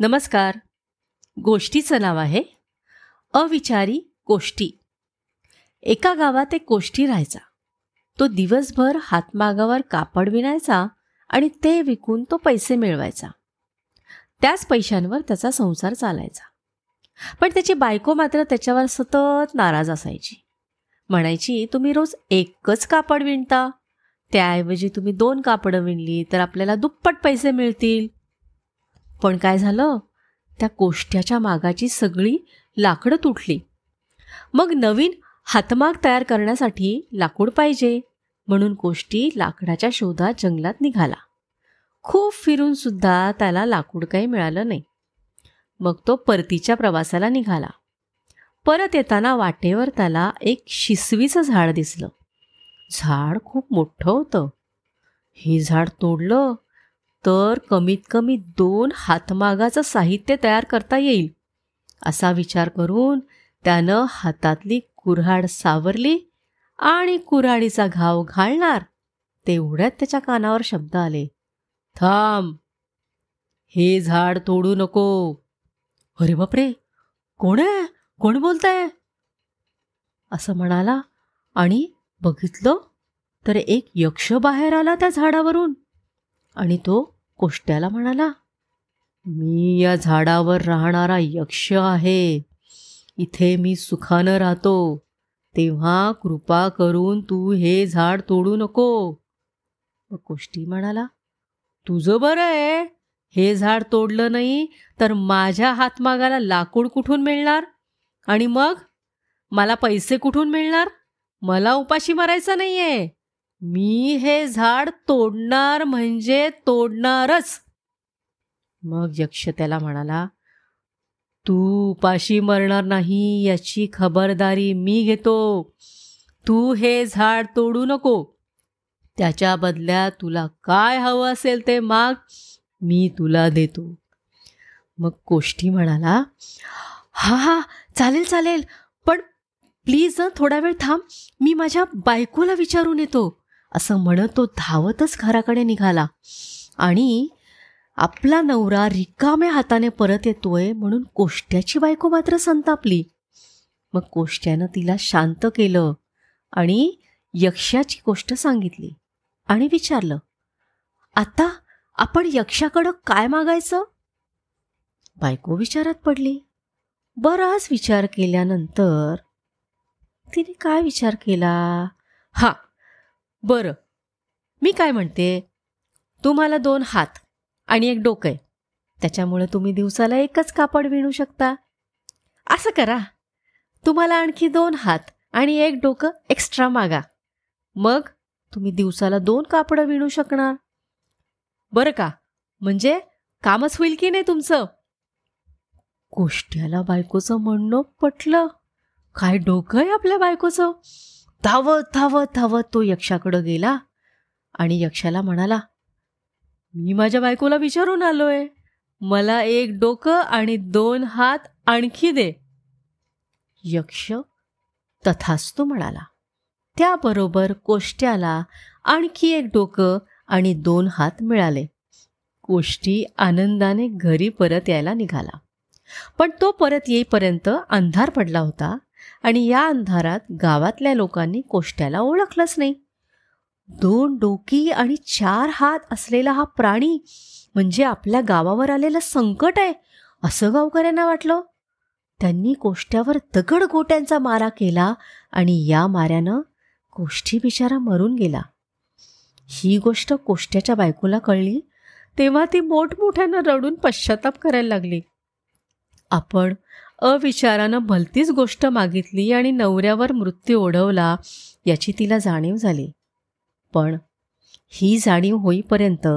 नमस्कार. गोष्टीचं नाव आहे अविचारी कोष्टी एका गावात एक कोष्टी राहायचा. तो दिवसभर हातमागावर कापड विणायचा आणि ते विकून तो पैसे मिळवायचा. त्याच पैशांवर त्याचा संसार चालायचा. पण त्याची बायको मात्र त्याच्यावर सतत नाराज असायची. म्हणायची तुम्ही रोज एकच कापड विणता? त्याऐवजी तुम्ही दोन कापडं विणली तर आपल्याला दुप्पट पैसे मिळतील. पण काय झालं? त्या कोष्ट्याच्या मागाची सगळी लाकडं तुटली. मग नवीन हातमाग तयार करण्यासाठी लाकूड पाहिजे म्हणून कोष्टी लाकडाच्या शोधात जंगलात निघाला. खूप फिरून सुद्धा त्याला लाकूड काही मिळालं नाही. मग तो परतीच्या प्रवासाला निघाला. परत येताना वाटेवर त्याला एक शिसवीचं झाड दिसलं. झाड खूप मोठं होतं. हे झाड तोडलं तर कमीत कमी दोन हातमागाचं साहित्य तयार करता येईल असा विचार करून त्यानं हातातली कुऱ्हाड सावरली आणि कुऱ्हाडीचा घाव घालणार तेवढ्यात त्याच्या कानावर शब्द आले. थांब हे झाड तोडू नको. अरे बापरे! कोण आहे? कोण बोलताय? असं म्हणाला आणि बघितलं तर एक यक्ष बाहेर आला त्या झाडावरून. आणि तो कोष्ट्याला म्हणाला मी या झाडावर राहणारा यक्ष आहे. इथे मी सुखानं राहतो. तेव्हा कृपा करून तू हे झाड तोडू नको. कोष्टी म्हणाला तुझं बरं आहे. हे झाड तोडलं नाही तर माझ्या हातमागाला लाकूड कुठून मिळणार? आणि मग? मला पैसे कुठून मिळणार? मला उपाशी मारायचं आहे मी हे झाड तोडणार म्हणजे तोडणारच. मग यक्ष त्याला म्हणाला तू उपाशी मरणार नाही याची खबरदारी मी घेतो. तू हे झाड तोडू नको. त्याच्या बदल्यात तुला काय हवं असेल ते माग मी तुला देतो. मग कोष्टी म्हणाला हा हा चालेल चालेल. पण प्लीज थोडा वेळ थांब. मी माझ्या बायकोला विचारून येतो. असं म्हणत तो धावतच घराकडे निघाला. आणि आपला नवरा रिकाम्या हाताने परत येतोय म्हणून कोष्ट्याची बायको मात्र संतापली. मग कोष्ट्यानं तिला शांत केलं आणि यक्षाची गोष्ट सांगितली आणि विचारलं आता आपण यक्षाकडं काय मागायचं? बायको विचारात पडली. बराच विचार केल्यानंतर तिने काय विचार केला? हा बरं. मी काय म्हणते? तुम्हाला दोन हात आणि एक डोकं आहे. त्याच्यामुळे तुम्ही दिवसाला एकच कापड विणू शकता. असं करा. तुम्हाला आणखी दोन हात आणि एक डोकं एक्स्ट्रा मागा. मग तुम्ही दिवसाला दोन कापडं विणू शकणार. बरं का? म्हणजे कामच होईल की नाही तुमचं? गोष्ट्याला बायकोचं म्हणणं पटलं. काय डोकं आहे आपल्या बायकोचं? धावत धावत धावत तो यक्षाकडं गेला आणि यक्षाला म्हणाला मी माझ्या बायकोला विचारून आलोय. मला एक डोकं आणि दोन हात आणखी दे. यक्ष तथास्तू म्हणाला त्याबरोबर कोष्ट्याला आणखी एक डोकं आणि दोन हात मिळाले. कोष्टी आनंदाने घरी परत यायला निघाला. पण तो परत येईपर्यंत अंधार पडला होता. आणि या अंधारात गावातल्या लोकांनी कोष्ट्याला ओळखलंच नाही. दोन डोकी आणि चार हात असलेला हा प्राणी म्हणजे आपल्या गावावर आलेलं संकट आहे असं गावकऱ्यांना वाटलं. त्यांनी कोष्ट्यावर दगड गोट्यांचा मारा केला आणि या माऱ्यानं कोष्ठी बिचारा मरून गेला. ही गोष्ट कोष्ट्याच्या बायकोला कळली तेव्हा ती मोठमोठ्यानं रडून पश्चाताप करायला लागली. आपण अविचारानं भलतीच गोष्ट मागितली आणि नवऱ्यावर मृत्यू ओढवला याची तिला जाणीव झाली. पण ही जाणीव होईपर्यंत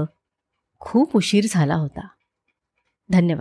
खूप उशीर झाला होता. धन्यवाद.